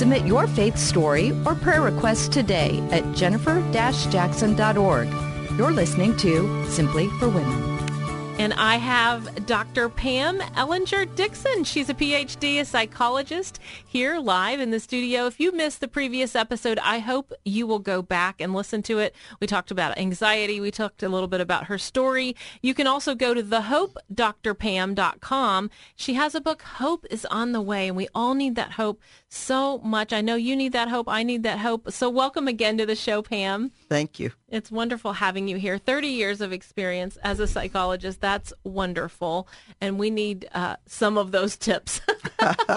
Submit your faith story or prayer request today at jennifer-jackson.org. You're listening to Simply for Women. And I have Dr. Pam Ellinger Dixon. She's a PhD, a psychologist, here live in the studio. If you missed the previous episode, I hope you will go back and listen to it. We talked about anxiety. We talked a little bit about her story. You can also go to thehopedrpam.com. She has a book, Hope is on the Way, and we all need that hope so much. I know you need that hope. I need that hope. So welcome again to the show, Pam. Thank you. It's wonderful having you here. 30 years of experience as a psychologist. That's wonderful. And we need uh, some of those tips.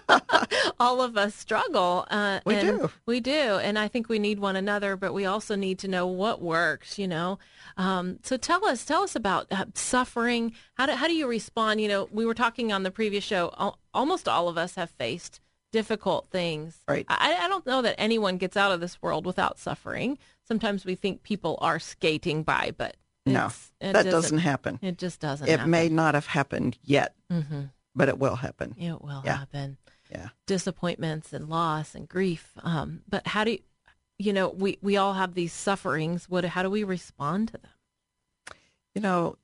All of us struggle. Uh, we do. We do. And I think we need one another, but we also need to know what works, you know. Um, so tell us, tell us about uh, suffering. How do, how do you respond? You know, we were talking on the previous show. Al- almost all of us have faced difficult things. Right. I, I don't know that anyone gets out of this world without suffering. Sometimes we think people are skating by, but no, that doesn't, happen. It just doesn't. It happen. may not have happened yet, mm-hmm. but it will happen. It will Yeah. happen. Yeah. Disappointments and loss and grief. Um, but how do you, you know, we, we all have these sufferings. What, how do we respond to them? You know,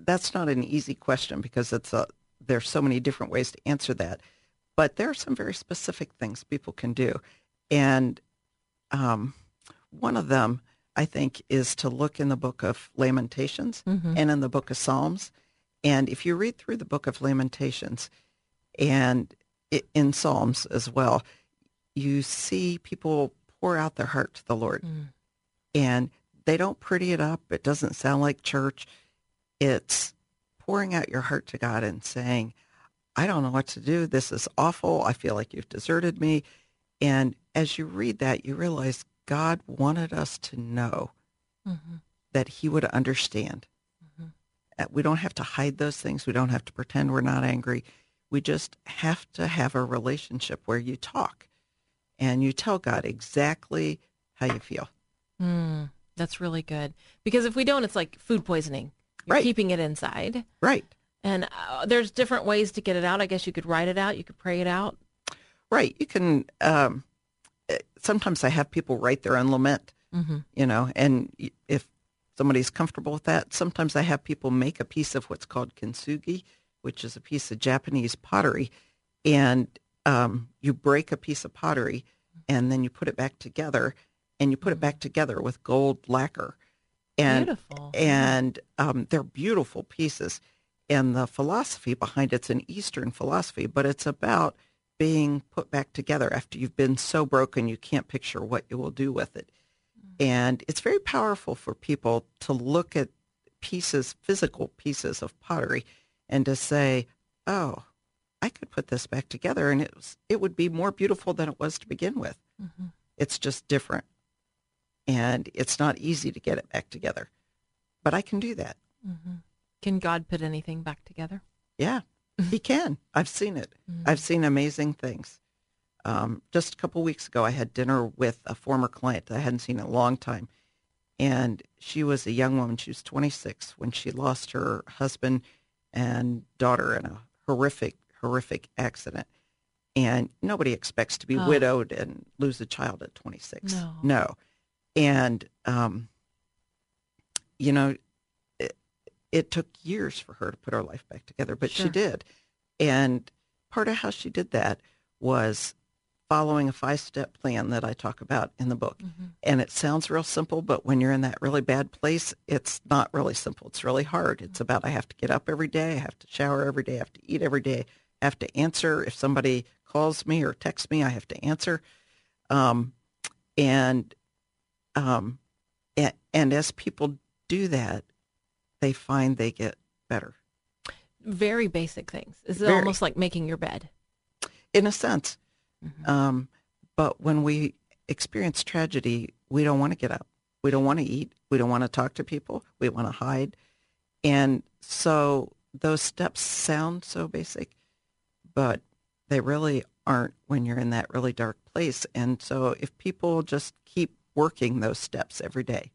that's not an easy question because it's a there's so many different ways to answer that. But there are some very specific things people can do, and um, one of them I think is to look in the book of Lamentations Mhm. and in the book of Psalms. And if you read through the book of Lamentations and i- in Psalms as well, you see people pour out their heart to the Lord. Mm. And they don't pretty it up. It doesn't sound like church. It's pouring out your heart to God and saying, I don't know what to do. This is awful. I feel like you've deserted me. And as you read that, you realize God wanted us to know Mhm. that he would understand. Uh, We don't have to hide those things. We don't have to pretend we're not angry. We just have to have a relationship where you talk and you tell God exactly how you feel. Mm, that's really good. Because if we don't, it's like food poisoning. You're Right. keeping it inside. Right. And uh, there's different ways to get it out. I guess you could write it out. You could pray it out. Right. You can, um, eh, sometimes I have people write their own lament, Mm-hmm. you know, and if somebody's comfortable with that, sometimes I have people make a piece of what's called kintsugi, which is a piece of Japanese pottery. And um, you break a piece of pottery and then you put it back together and you put it back together with gold lacquer. And, Beautiful. And um, they're beautiful pieces. And the philosophy behind it's an Eastern philosophy, but it's about being put back together after you've been so broken you can't picture what you will do with it. And it's very powerful for people to look at pieces, physical pieces of pottery, and to say, "Oh, I could put this back together, and it was, it would be more beautiful than it was to begin with." Mhm. It's just different, and it's not easy to get it back together, but I can do that. Mhm. Can God put anything back together? Yeah, he can. I've seen it. I've seen amazing things. Um, just a couple weeks ago, I had dinner with a former client that I hadn't seen in a long time. And she was a young woman. She was 26 when she lost her husband and daughter in a horrific, horrific accident. And nobody expects to be Oh. widowed and lose a child at 26. No. No. And, um, you know, it, took years for her to put her life back together, but Sure. she did. And part of how she did that was following a five step plan that I talk about in the book. Mm-hmm. And it sounds real simple, but when you're in that really bad place, it's not really simple. It's really hard. It's about I have to get up every day, I have to shower every day, I have to eat every day, I have to answer. If somebody calls me or texts me, I have to answer. Um, and um, and, and as people do that, they find they get better. Very basic things. Is it Very. almost like making your bed? in a sense. Um, but when we experience tragedy, we don't want to get up. We don't want to eat. We don't want to talk to people. We want to hide. And so those steps sound so basic, but they really aren't when you're in that really dark place. And so if people just keep working those steps every day,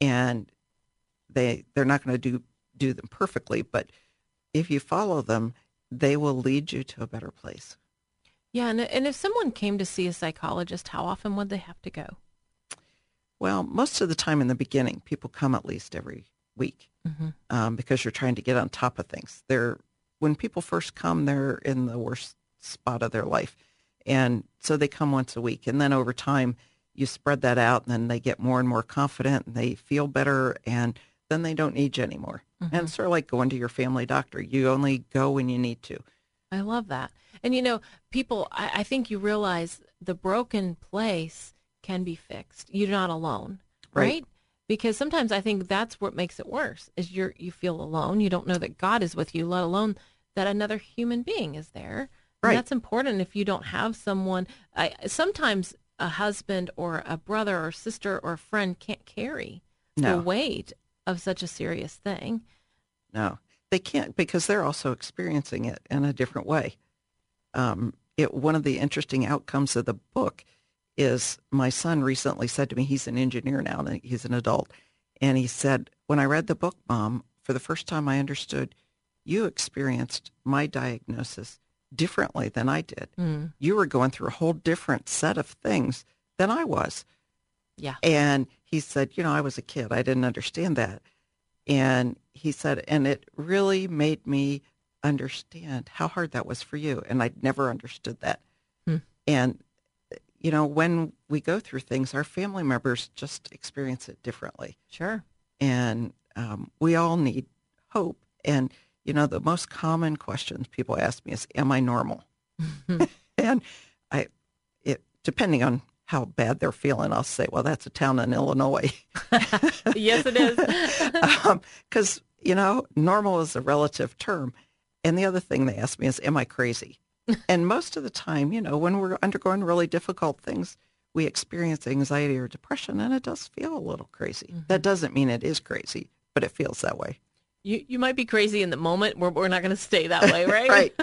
and they they're not going to do do them perfectly, but if you follow them, they will lead you to a better place. Yeah, and, and if someone came to see a psychologist, how often would they have to go? Well, most of the time in the beginning, people come at least every week um, because you're trying to get on top of things. They're when people first come, they're in the worst spot of their life, and so they come once a week, and then over time, you spread that out, and then they get more and more confident, and they feel better, and then they don't need you anymore. And mm-hmm. it's sort of like going to your family doctor. You only go when you need to. I love that. And you know, people, I, I think you realize the broken place can be fixed. You're not alone, right? Right. Because sometimes I think that's what makes it worse is you're you feel alone. You don't know that God is with you, let alone that another human being is there. And Right. that's important if you don't have someone. I, sometimes a husband or a brother or sister or a friend can't carry No. the weight of such a serious thing. No, they can't because they're also experiencing it in a different way. Um, it, one of the interesting outcomes of the book is my son recently said to me, he's an engineer now, and he's an adult, and he said, when I read the book, Mom, for the first time I understood you experienced my diagnosis differently than I did. You were going through a whole different set of things than I was. Yeah. And he said, you know, I was a kid. I didn't understand that. And he said, and it really made me understand how hard that was for you. And I'd never understood that. And, you know, when we go through things, our family members just experience it differently. Sure. And um, we all need hope. And, you know, the most common questions people ask me is, am I normal? and I, it, depending on how bad they're feeling, I'll say, well, that's a town in Illinois. yes, it is. Um, because, you know, normal is a relative term. And the other thing they ask me is, am I crazy? and most of the time, you know, when we're undergoing really difficult things, we experience anxiety or depression, and it does feel a little crazy. Mm-hmm. That doesn't mean it is crazy, but it feels that way. You you might be crazy in the moment. We're we're not going to stay that way, right? right.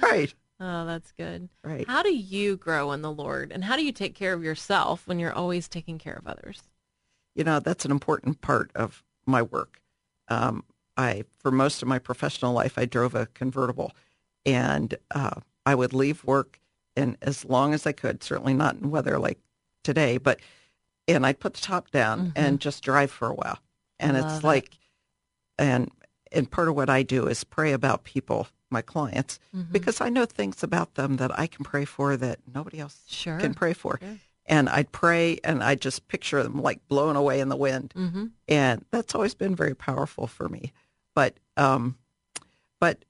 Right. Oh, that's good. Right. How do you grow in the Lord, and how do you take care of yourself when you're always taking care of others? you know that's an important part of my work um, i for most of my professional life i drove a convertible and uh, i would leave work and as long as i could certainly not in weather like today but and i'd put the top down and just drive for a while and Mm-hmm. Love it's it. like and and part of what i do is pray about people my clients Mm-hmm. because i know things about them that i can pray for that nobody else Sure. can pray for Sure. and I'd pray and I'd just picture them like blown away in the wind. Mm-hmm. And that's always been very powerful for me. But, um, but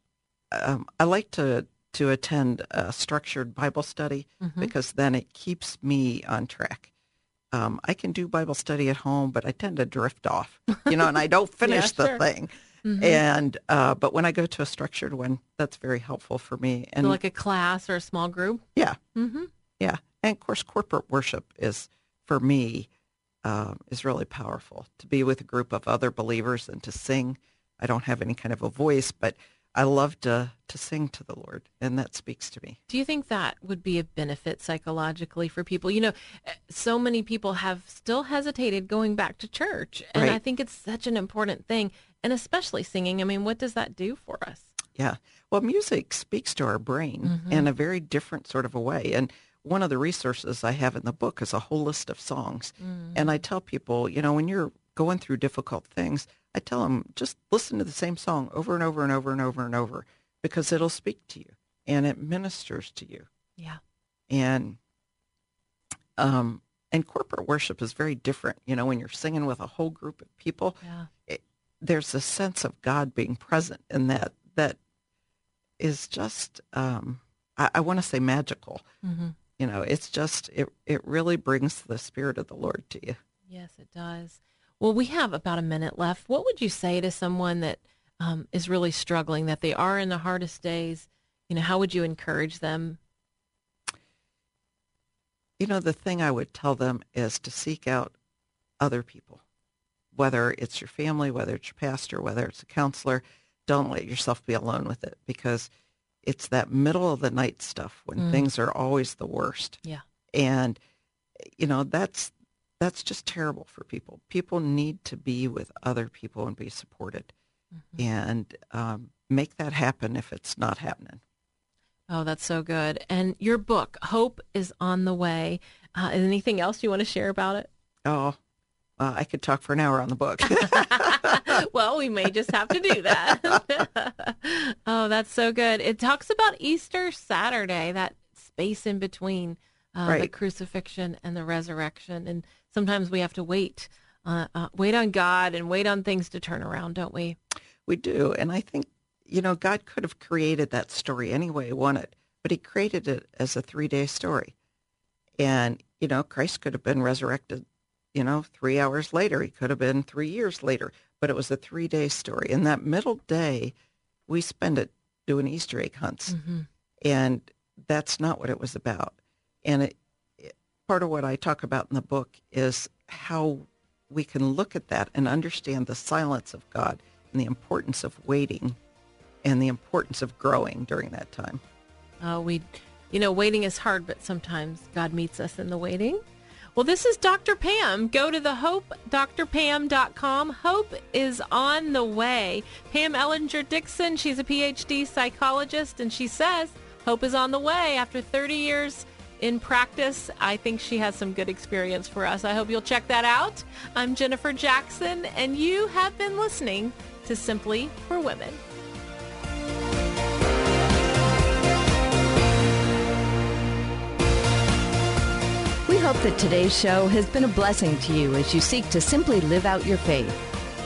um, I like to, to attend a structured Bible study Mm-hmm. because then it keeps me on track. Um, I can do Bible study at home, but I tend to drift off, you know, and I don't finish the sure. thing. Mm-hmm. And, uh, but when I go to a structured one, that's very helpful for me. And So like a class or a small group. yeah. Mm-hmm. Yeah. And of course, corporate worship is, for me, um, is really powerful to be with a group of other believers and to sing. I don't have any kind of a voice, but I love to, to sing to the Lord, and that speaks to me. Do you think that would be a benefit psychologically for people? You know, eh, so many people have still hesitated going back to church, and I think it's such an important thing, and especially singing. I mean, what does that do for us? Yeah. Well, music speaks to our brain in a very different sort of a way. And one of the resources I have in the book is a whole list of songs. And I tell people, you know, when you're going through difficult things, I tell them just listen to the same song over and over and over and over and over because it'll speak to you and it ministers to you. Yeah. And um and corporate worship is very different. You know, when you're singing with a whole group of people, Yeah. it, there's a sense of God being present in that that is just um, I, I want to say magical. Mm-hmm. You know, it's just it it really brings the spirit of the Lord to you. Yes, it does. Well, we have about a minute left. What would you say to someone that um, is really struggling, that they are in the hardest days? You know, how would you encourage them? You know, the thing I would tell them is to seek out other people, whether it's your family, whether it's your pastor, whether it's a counselor. Don't let yourself be alone with it because it's that middle of the night stuff when Mm. things are always the worst. Yeah. And you know, that's that's just terrible for people. People need to be with other people and be supported. Mm-hmm. And um, make that happen if it's not happening. Oh, that's so good. And your book, Hope is on the Way. Uh, anything else you want to share about it? Oh, uh, I could talk for an hour on the book. well, we may just have to do that. oh, that's so good. It talks about Easter Saturday, that space in between uh, the crucifixion and the resurrection. And sometimes we have to wait, uh, uh, wait on God and wait on things to turn around, don't we? we do. And I think, you know, God could have created that story any way he wanted, but he created it as a three day story. And, you know, Christ could have been resurrected, you know, three hours later. He could have been three years later, but it was a three day story. And that middle day, we spend it doing Easter egg hunts. And that's not what it was about. And it, it, part of what I talk about in the book is how we can look at that and understand the silence of God and the importance of waiting and the importance of growing during that time. Uh, we, you know, waiting is hard, but sometimes God meets us in the waiting. Well, this is Dr. Pam. Go to the hopedrpam.com. Hope is on the way. Pam Ellinger Dixon, she's a PhD psychologist, and she says hope is on the way after 30 years in practice. I think she has some good experience for us. I hope you'll check that out. I'm Jennifer Jackson, and you have been listening to Simply for Women. We hope that today's show has been a blessing to you as you seek to simply live out your faith.